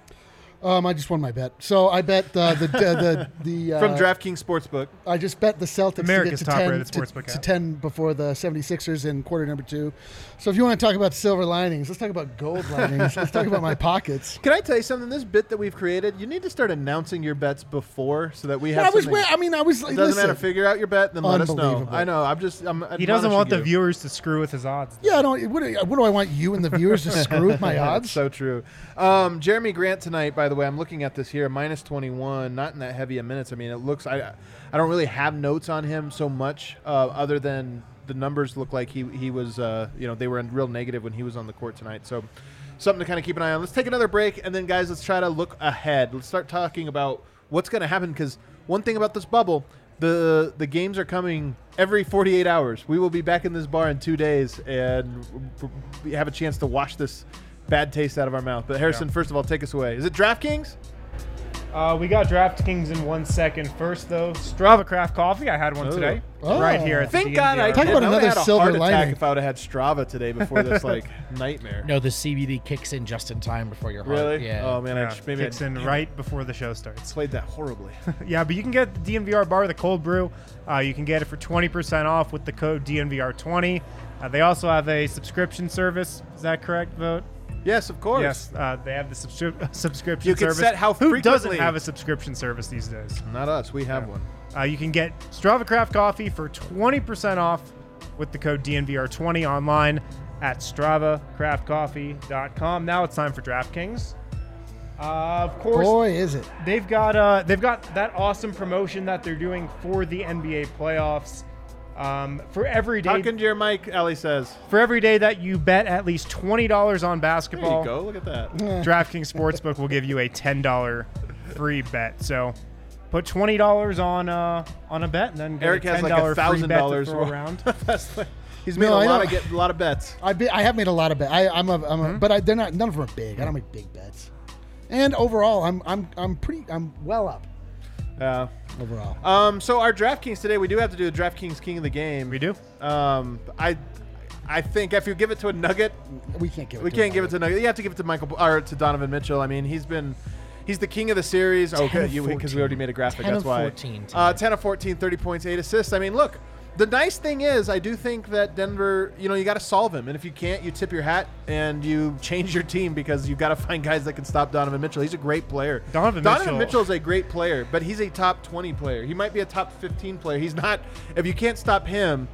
Um, I just won my bet. So I bet uh, the the the uh, from DraftKings Sportsbook? I just bet the Celtics America's to get to 10, top-rated to, sportsbook to app. 10 before the 76ers in quarter number two. So if you want to talk about silver linings, let's talk about gold linings. let's talk about my pockets. Can I tell you something? This bit that we've created, you need to start announcing your bets before so that we have. I was, something- I mean, I was. It doesn't listen, matter. Figure out your bet, then let us know. I know. I'm just. I'm He doesn't want the viewers to screw with his odds. Yeah, I don't. What do, what do I want you and the viewers to screw with my odds? so true. Um, Jerami Grant tonight, by the way, I'm looking at this here, minus 21, not in that heavy of minutes. I mean, it looks. I, I don't really have notes on him so much, uh, other than the numbers look like he he was. Uh, you know, they were in real negative when he was on the court tonight. So. Something to kind of keep an eye on. Let's take another break, and then, guys, let's try to look ahead. Let's start talking about what's going to happen. Because one thing about this bubble, the the games are coming every 48 hours. We will be back in this bar in two days, and have a chance to watch this bad taste out of our mouth. But Harrison, Yeah. first of all, take us away. Is it DraftKings? Uh, we got DraftKings in one second. First, though, Strava Craft Coffee. I had one Ooh. today, Oh. right here. At the Thank God I DNVR. Talk did. about I would've another had a silver heart attack lining. if I would have had Strava today before this like nightmare. No, the CBD kicks in just in time before your heart. Really? Yeah. Oh man, I Yeah, just, maybe kicks I in right before the show starts. played that horribly. Yeah, but you can get the DNVR bar, the cold brew. Uh, you can get it for 20% off with the code DNVR20. Uh, they also have a subscription service. Is that correct, Vogt? Yes, of course. Yes, uh, they have the subscri- subscription You can service. set how Who doesn't frequently- have a subscription service these days? Not us. We have Yeah. one. Uh, you can get Strava Craft Coffee for 20% off with the code DNVR20 online at StravaCraftCoffee.com. Now it's time for DraftKings. Uh, of course, Boy, is it. they've got uh, they've got that awesome promotion that they're doing for the NBA playoffs. Um, for every day, Talking to your mic, Ellie says. for every day that you bet at least twenty dollars on There basketball, you go. Look at that. DraftKings Sportsbook will give you a ten dollar free bet. So put twenty dollars on uh, on a bet, and then get Eric a has ten like a free thousand bet to dollars throw around. He's made No, a I lot of get a lot of bets. I be, I have made a lot of bets. I, I'm a, I'm Mm-hmm. a but I, they're not. None of them are big. I don't make big bets. And overall, I'm I'm I'm pretty. I'm well up Yeah. Overall. Um. So our DraftKings today, we do have to do a DraftKings King of the Game. we do. Um. I. I think if you give it to a Nugget, we can't give it. we to can't give it another. to Nugget. You have to give it to Michael or to Donovan Mitchell. I mean, he's been. He's the king of the series. Okay, you because we already made a graphic. 10 that's of why. 14 Uh, 10 of 14, 30 points, 8 assists. I mean, look, the nice thing is, I do think that Denver, you know, you got to solve him. And if you can't, you tip your hat and you change your team because you've got to find guys that can stop Donovan Mitchell. He's a great player. Donovan Donovan Mitchell- Mitchell is a great player, but he's a top 20 player. He might be a top 15 player. He's not, if you can't stop him,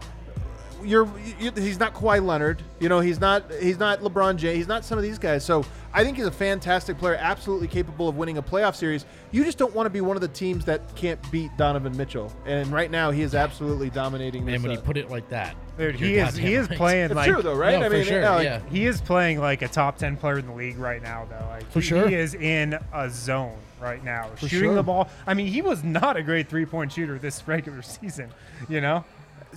you're, you, he's not Kawhi Leonard. You know, he's not he's not LeBron James. He's not some of these guys. So I think he's a fantastic player, absolutely capable of winning a playoff series. You just don't want to be one of the teams that can't beat Donovan Mitchell. And right now, he is absolutely dominating this. And when you uh, put it like that, Dude, he is goddamn he is right. playing it's like true though, right? No, I for mean, sure, yeah, like, yeah. he is playing like a top 10 player in the league right now though like For he, sure. he is in a zone right now For shooting sure. the ball i mean he was not a great three-point shooter this regular season you know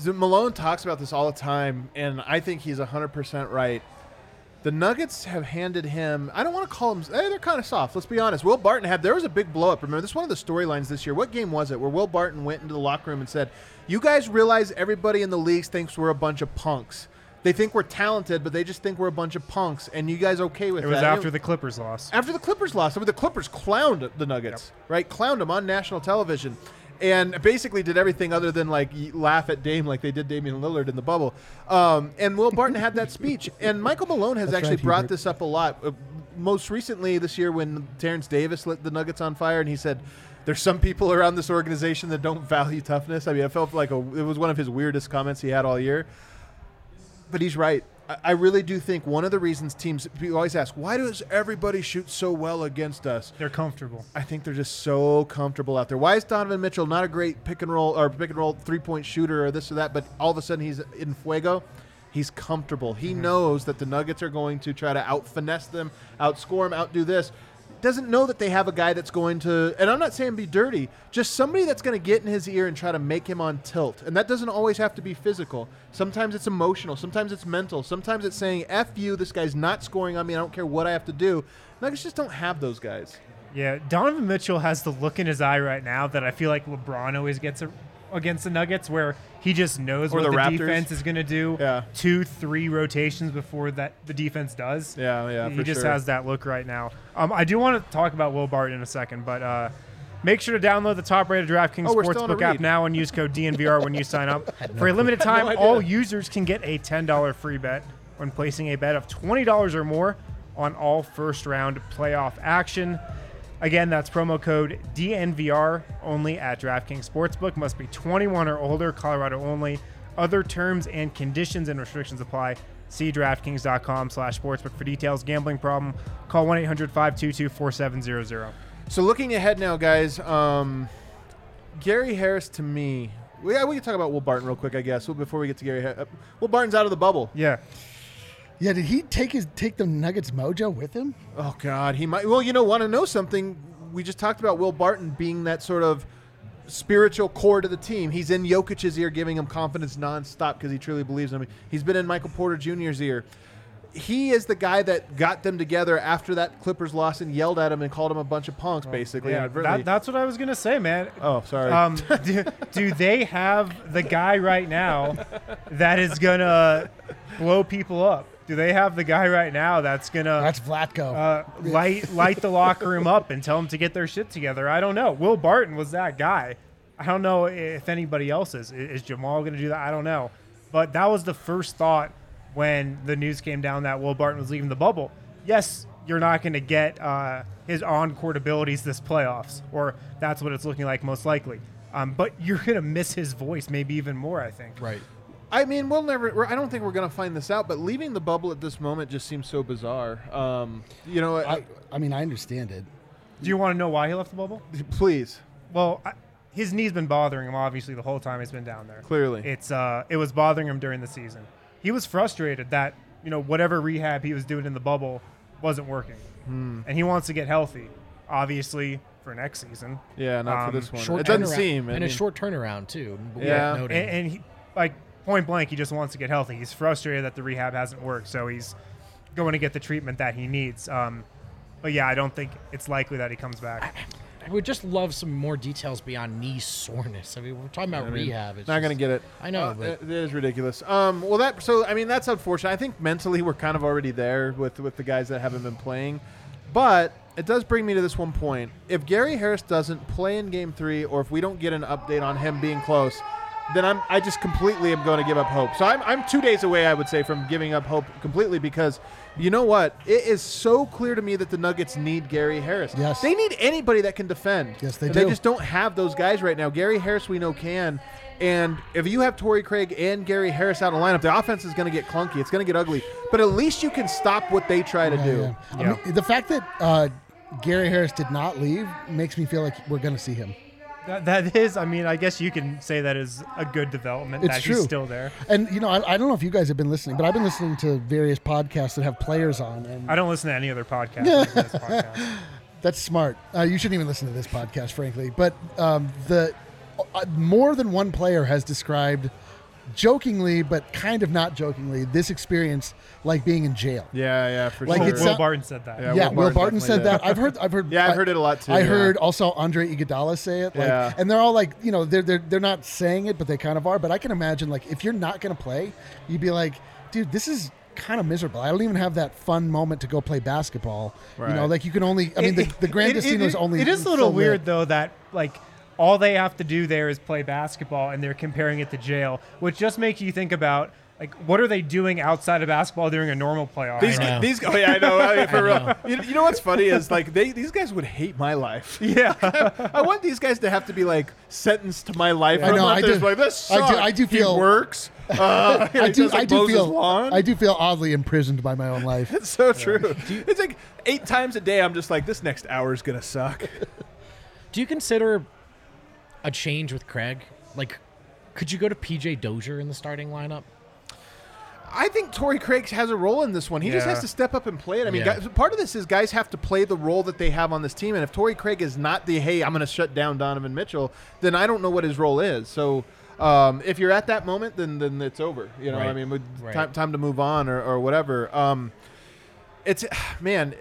Malone talks about this all the time, and I think he's 100% right. The Nuggets have handed him, I don't want to call them, eh, they're kind of soft. Let's be honest. Will Barton had, there was a big blow up. Remember, this is one of the storylines this year. What game was it where Will Barton went into the locker room and said, You guys realize everybody in the leagues thinks we're a bunch of punks. They think we're talented, but they just think we're a bunch of punks. And you guys okay with It that? It was after the Clippers lost. after the Clippers lost. I mean, the Clippers clowned the Nuggets, right? Clowned them on national television, and basically did everything other than like laugh at Dame like they did Damian Lillard in the bubble. Um, and Will Barton had that speech, and Michael Malone has That's actually right, brought Hubert. this up a lot. Uh, most recently this year, when Terence Davis lit the Nuggets on fire, and he said. There's some people around this organization that don't value toughness. I mean, I felt like a, it was one of his weirdest comments he had all year but he's right. I, really do think one of the reasons teams people always ask, why does everybody shoot so well against us? They're comfortable. I think they're just so comfortable out there. Why is Donovan Mitchell not a great pick and roll or pick and roll three point shooter or this or that, but all of a sudden he's in fuego? He's comfortable. He mm-hmm. knows that the Nuggets are going to try to out finesse them, outscore them, outdo this. Doesn't know that they have a guy that's going to, and I'm not saying be dirty, just somebody that's going to get in his ear and try to make him on tilt. And that doesn't always have to be physical. Sometimes it's emotional. Sometimes it's mental. Sometimes it's saying, F you, this guy's not scoring on me. I don't care what I have to do. Nuggets just don't have those guys. Yeah, Donovan Mitchell has the look in his eye right now that I feel like LeBron always gets a, against the Nuggets, where he just knows Or what the the, defense is going to do. Yeah. two, three rotations before that the defense does. Yeah, yeah, he just sure. has that look right now. Um, I do want to talk about Will Barton in a second, but uh, make sure to download the top-rated DraftKings Oh, we're on a sportsbook app now and use code DNVR when you sign up. For a limited time, idea. all users can get a $10 free bet when placing a bet of $20 or more on all first-round playoff action. Again, that's promo code DNVR only at DraftKings Sportsbook. Must be 21 or older, Colorado only. Other terms and conditions and restrictions apply. See DraftKings.com slash sportsbook for details. Gambling problem, call 1-800-522-4700. So looking ahead now, guys, um, Gary Harris to me. We, yeah, we can talk about Will Barton real quick, I guess, before we get to Gary. Har- Uh, Will Barton's out of the bubble. Yeah. Yeah, did he take his take the Nuggets mojo with him? Oh God, he might. Well, you know, want to know something? We just talked about Will Barton being that sort of spiritual core to the team. He's in Jokic's ear, giving him confidence nonstop because he truly believes in him. He's been in Michael Porter Jr.'s ear. He is the guy that got them together after that Clippers loss and yelled at him and called him a bunch of punks, basically. Yeah, that, that's what I was going to say, man. oh, sorry. Um, do, do they have the guy right now that is going to blow people up? Do they have the guy right now that's going to That's Vlatko. uh, light light the locker room up and tell them to get their shit together. I don't know. Will Barton was that guy. I don't know if anybody else is. Is Jamal going to do that? I don't know. But that was the first thought when the news came down that Will Barton was leaving the bubble. Yes, you're not going to get uh, his on-court abilities this playoffs, or that's what it's looking like most likely. Um, but you're going to miss his voice maybe even more. I think. Right. I mean, we'll never. We're, I don't think we're going to find this out. But leaving the bubble at this moment just seems so bizarre. Um, you know, I, I mean, I understand it. Do you want to know why he left the bubble? please, Well, I, his knee's been bothering him obviously the whole time he's been down there. clearly. It's uh, it was bothering him during the season. He was frustrated that you know whatever rehab he was doing in the bubble wasn't working, Hmm. and he wants to get healthy. Obviously for next season, yeah, not um, for this one. Short it doesn't turnaround- seem. I and a short turnaround too. Yeah. and, and he like point blank, he just wants to get healthy. He's frustrated that the rehab hasn't worked, so he's going to get the treatment that he needs. Um, but yeah, I don't think it's likely that he comes back. I would just love some more details beyond knee soreness. I mean, we're talking about I mean, rehab. It's not just- going to get it. I know, Uh, but- it is ridiculous. Um, well, that so I mean that's unfortunate. I think mentally we're kind of already there with with the guys that haven't been playing, but it does bring me to this one point. If Gary Harris doesn't play in Game Three, or if we don't get an update on him being close, then I'm I just completely am going to give up hope. So I'm I'm two days away, I would say, from giving up hope completely because you know what? It is so clear to me that the Nuggets need Gary Harris. Yes. they need anybody that can defend. Yes, they And do. They just don't have those guys right now. Gary Harris, we know can. And if you have Torrey Craig and Gary Harris out of the lineup, the offense is going to get clunky. It's going to get ugly. But at least you can stop what they try to Yeah, do. yeah. I mean, the fact that uh, Gary Harris did not leave makes me feel like we're going to see him. That, that is, I mean, I guess you can say that is a good development It's that true. he's still there. And you know, I, I don't know if you guys have been listening, but I've been listening to various podcasts that have players on, and I don't listen to any other podcast. That's smart. Uh, you shouldn't even listen to this podcast, frankly. But um, the uh, more than one player has described, jokingly but kind of not jokingly, this experience like being in jail. Yeah, yeah, for Like sure. it's Will not- Barton said that. Yeah, Yeah, Will Will Barton Barton, said did. that. I've heard. I've heard. Yeah, I've I- heard it a lot too. I yeah. heard also Andre Iguodala say it. Like, Yeah. and they're all like, you know, they're they're they're not saying it, but they kind of are. But I can imagine like if you're not going to play, you'd be like, dude, this is kind of miserable. I don't even have that fun moment to go play basketball. Right. You know, like you can only. I mean, the, the Grand It- Casino it- is only. It is a so little lit. weird though that like all they have to do there is play basketball, and they're comparing it to jail, which just makes you think about like what are they doing outside of basketball during a normal playoff? These, I know. these, oh yeah, I know. I mean, for I real. know. You, you know what's funny is like they these guys would hate my life. yeah, I want these guys to have to be like sentenced to my life. I for a know. I do- just like this. I do- sucks. I do He feel- works. Uh, I do. does, like, I do feel. lawn. I do feel oddly imprisoned by my own life. It's so true. It's like eight times a day. I'm just like, this next hour is gonna suck. Do you consider a change with Craig? Like, could you go to PJ Dozier in the starting lineup? I think Torrey Craig has a role in this one. He just has to step up and play it. I mean, Yeah. guys, part of this is guys have to play the role that they have on this team. And if Torrey Craig is not the hey, I'm going to shut down Donovan Mitchell, then I don't know what his role is. So um, if you're at that moment, then then it's over. You know, I mean, Right. time time to move on or, or whatever. Um, it's man.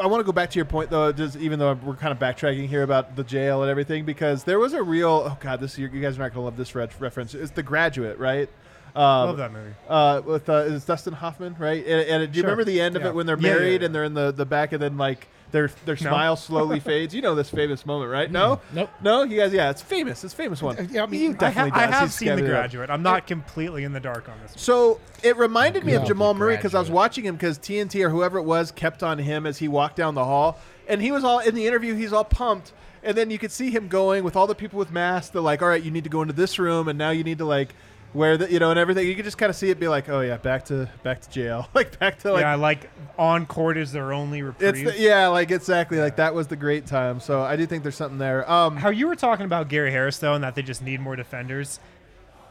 I want to go back to your point though. Just even though we're kind of backtracking here about the jail and everything, because there was a real. Oh God, this you guys are not going to love this re- reference. It's The Graduate, right? Um, love that movie. uh, with uh, is Dustin Hoffman, right? And, and do you Sure. remember the end of Yeah. it when they're Yeah, yeah, married yeah. and they're in the, the back, and then like their their smile slowly fades? You know this famous moment, right? No, mm-hmm. Nope. no. You guys, yeah, it's famous. It's a famous one. Yeah, I mean, He I, ha- definitely I does. have He's seen The scattered it up. Graduate. I'm not completely in the dark on this. One. So it reminded me of Yeah. Jamal Murray because I was Graduate. watching him because TNT or whoever it was kept on him as he walked down the hall, and he was all in the interview. He's all pumped, and then you could see him going with all the people with masks. They're like, "All right, you need to go into this room, and now you need to like." Wear the, you know, and everything. You could just kind of see it be like, oh yeah, back to back to jail, like back to like yeah, like on court is their only reprieve. It's the, yeah, like exactly like that was the great time. So I do think there's something there. Um, How you were talking about Gary Harris though, and that they just need more defenders.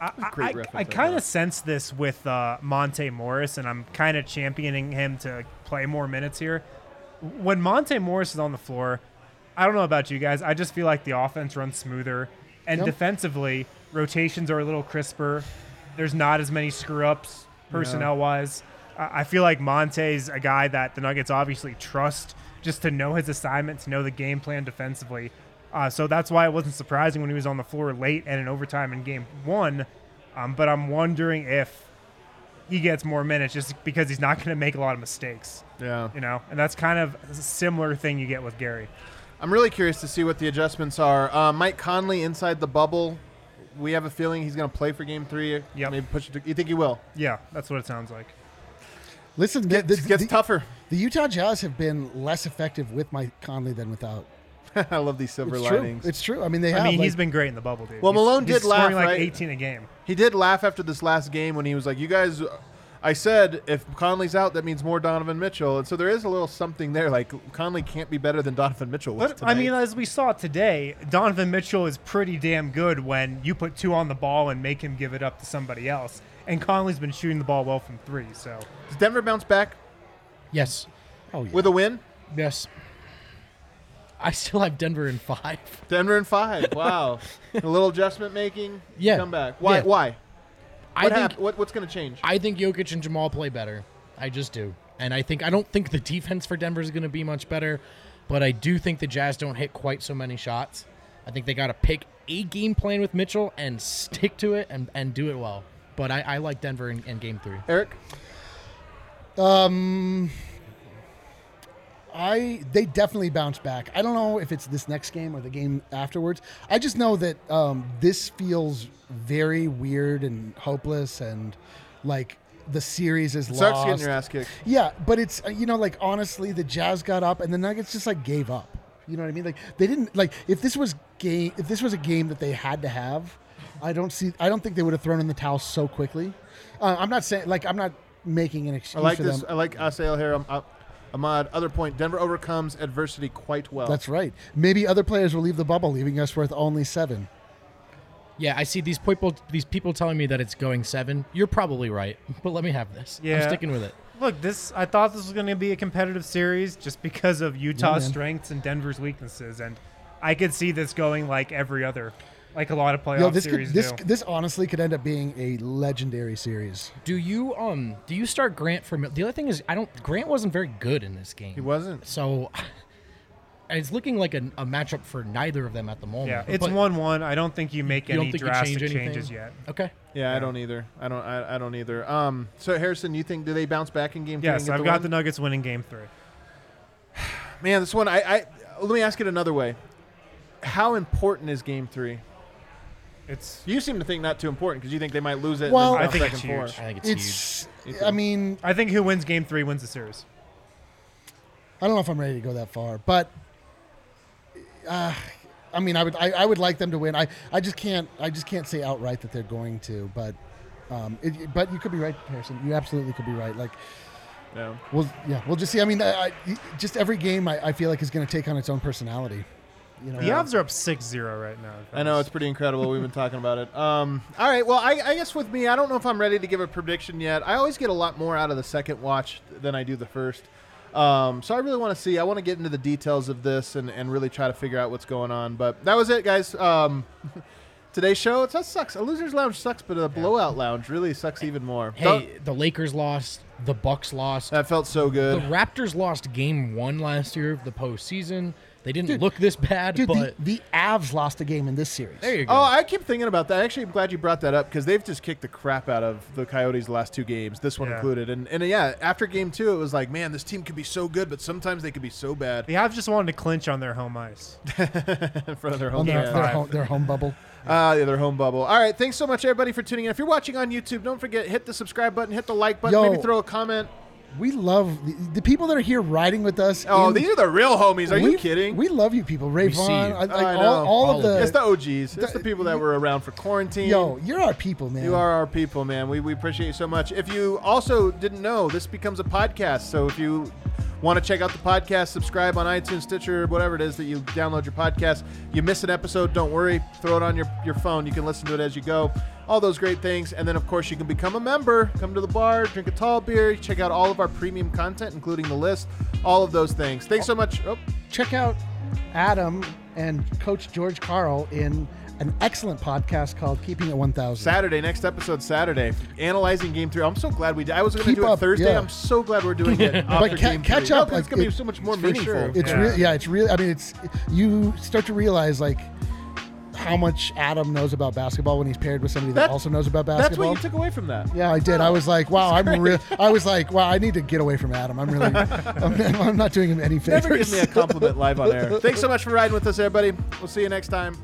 I, I, I I kind of sense this with uh, Monte Morris, and I'm kind of championing him to play more minutes here. When Monte Morris is on the floor, I don't know about you guys. I just feel like the offense runs smoother, and Yep. defensively, rotations are a little crisper. There's not as many screw ups personnel wise. I I feel like Monte's a guy that the Nuggets obviously trust just to know his assignment, to know the game plan defensively. Uh, so that's why it wasn't surprising when he was on the floor late and in overtime in game one. Um, but I'm wondering if he gets more minutes just because he's not going to make a lot of mistakes, yeah, you know? And that's kind of a similar thing you get with Gary. I'm really curious to see what the adjustments are. Uh, Mike Conley inside the bubble. We have a feeling he's going to play for Game Three. Yep. Maybe push it. To, you think he will? Yeah, that's what it sounds like. Listen, the, Gets, the, gets the- tougher. the Utah Jazz have been less effective with Mike Conley than without. I love these silver It's linings. true. It's true. I mean, they have. I mean, like, he's been great in the bubble, dude. Well, He's- Malone he's did laugh, scoring like right? 18 a game. he did laugh after this last game when he was like, "You guys." I said if Conley's out, that means more Donovan Mitchell, and so there is a little something there. Like Conley can't be better than Donovan Mitchell was. But I mean, as we saw today, Donovan Mitchell is pretty damn good when you put two on the ball and make him give it up to somebody else. And Conley's been shooting the ball well from three, so does Denver bounce back Yes. oh, yeah. with a win? Yes. I still have Denver in five. Denver in five. Wow, a little adjustment making. Yeah. come back. Why? Yeah. Why? I think hap- what, what's going to change? I think Jokic and Jamal play better. I just do. And I think I don't think the defense for Denver is going to be much better, but I do think the Jazz don't hit quite so many shots. I think they got to pick a game plan with Mitchell and stick to it and, and do it well. But I, I like Denver in, in game three. Eric, Um, I they definitely bounce back. I don't know if it's this next game or the game afterwards. I just know that um, this feels very weird and hopeless, and like the series is starts lost. getting your ass kicked. Yeah, but it's uh, you know like honestly, the Jazz got up and the Nuggets just like gave up. You know what I mean? Like they didn't like if this was game if this was a game that they had to have, I don't see I don't think they would have thrown in the towel so quickly. Uh, I'm not saying like I'm not making an excuse. I like this. them. I like Asael here. Uh, Ahmad. Other point. Denver overcomes adversity quite well. That's right. Maybe other players will leave the bubble, leaving us with only seven. Yeah, I see these people these people telling me that it's going seven. You're probably right, but let me have this. Yeah. I'm sticking with it. look, this I thought this was going to be a competitive series just because of Utah's man. strengths and Denver's weaknesses, and I could see this going like every other, like a lot of playoff Yo, this could, series this do. this honestly could end up being a legendary series. Do you um do you start Grant for the other thing is I don't Grant wasn't very good in this game. He wasn't. So it's looking like a, a matchup for neither of them at the moment. Yeah, it's But one-one. I don't think you make you don't any think you drastic change anything? changes yet. Okay. Yeah, I don't either. I don't. I, I don't either. Um. So Harrison, you think do they bounce back in game three? Yes, and get I've the got win? the Nuggets winning Game Three. Man, this one. I, I. Let me ask it another way. How important is game three? It's You seem to think not too important because you think they might lose it. Well- and then I think back it's and forth. huge. I think it's, huge. It's. I mean, I think who wins Game Three wins the series. I don't know if I'm ready to go that far, but uh, I mean, I would I, I would like them to win. I, I just can't I just can't say outright that they're going to, but um, it, but you could be right, Harrison. You absolutely could be right. Like Yeah. we'll yeah we'll just see. I mean, I, I, just every game I, I feel like is going to take on its own personality. You know, The Avs are up 6-0 right now. I know it's pretty incredible. We've been talking about it. Um, all right. Well, I, I guess with me, I don't know if I'm ready to give a prediction yet. I always get a lot more out of the second watch than I do the first. Um, so I really want to see. I want to get into the details of this and, and really try to figure out what's going on. But that was it, guys. Um, today's show. It sucks. A losers lounge sucks, but a blowout lounge really sucks even more. Hey, the Lakers lost. The Bucks lost. that felt so good. The. Raptors lost game one last year of the postseason. They didn't look this bad, dude, but the, the Avs lost a game in this series. there you go. Oh, I keep thinking about that. Actually, I'm glad you brought that up because they've just kicked the crap out of the Coyotes the last two games, this one Yeah. included. And and yeah, after game two, it was like, man, this team could be so good, but sometimes they could be so bad The Avs just wanted to clinch on their home ice. in front of their home their, their, home, their home bubble. Ah, yeah, their home bubble. All right, thanks so much, everybody, for tuning in. If you're watching on YouTube, don't forget hit the subscribe button, hit the like button, Yo. maybe throw a comment. We love the, the people that are here riding with us. Oh, in- these are the real homies. Are you kidding? We love you people. Ray see Vaughn. I- like, I all, know. all All of of the. it's the OGs. It's the the- people that were around for quarantine. Yo, you're our people, man. You are our people, man. We, we appreciate you so much. If you also didn't know, this becomes a podcast. So if you want to check out the podcast, subscribe on iTunes, Stitcher, whatever it is that you download your podcast. You miss an episode, don't worry. Throw it on your, your phone. You can listen to it as you go. All those great things. And then, of course, you can become a member. Come to the bar, drink a tall beer, check out all of our premium content, including the list, all of those things. Thanks so much. Oh, Check out Adam and Coach George Karl in an excellent podcast called Keeping It 1000. Saturday, next episode Saturday, analyzing game three. I'm so glad we did. I was going to do it up, Thursday. yeah. I'm so glad we're doing it. But ca- catch three. up, No, like, it's going to it- be so much more meaningful. sure. It's Yeah. real, yeah. It's really. I mean, it's you start to realize like how much Adam knows about basketball when he's paired with somebody that, That- also knows about basketball. That's what you took away from that. yeah, I did. I was like, wow, I'm real. I was like, wow, I need to get away from Adam. I'm really, I'm, I'm not doing him any favors. Never give me a compliment live on air. Thanks so much for riding with us, everybody. We'll see you next time.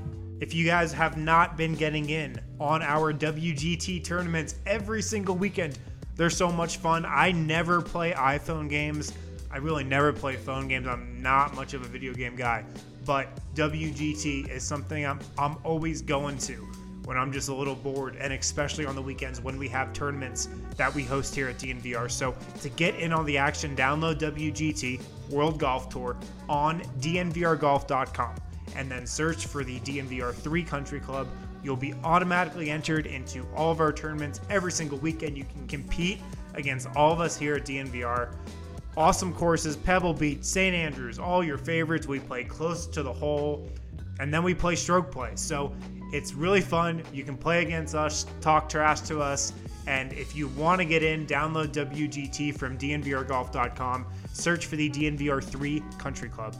If you guys have not been getting in on our WGT tournaments every single weekend, they're so much fun. I never play iPhone games. I really never play phone games. I'm not much of a video game guy, but WGT is something I'm I'm always going to when I'm just a little bored, and especially on the weekends when we have tournaments that we host here at DNVR. So to get in on the action, download WGT World Golf Tour on DNVRGolf.com and then search for the DNVR 3 Country Club. You'll be automatically entered into all of our tournaments every single weekend. You can compete against all of us here at DNVR. Awesome courses, Pebble Beach, St. Andrews, all your favorites. We play close to the hole, and then we play stroke play. So it's really fun. You can play against us, talk trash to us, and if you want to get in, download WGT from DNVRGolf.com. Search for the DNVR 3 Country Club.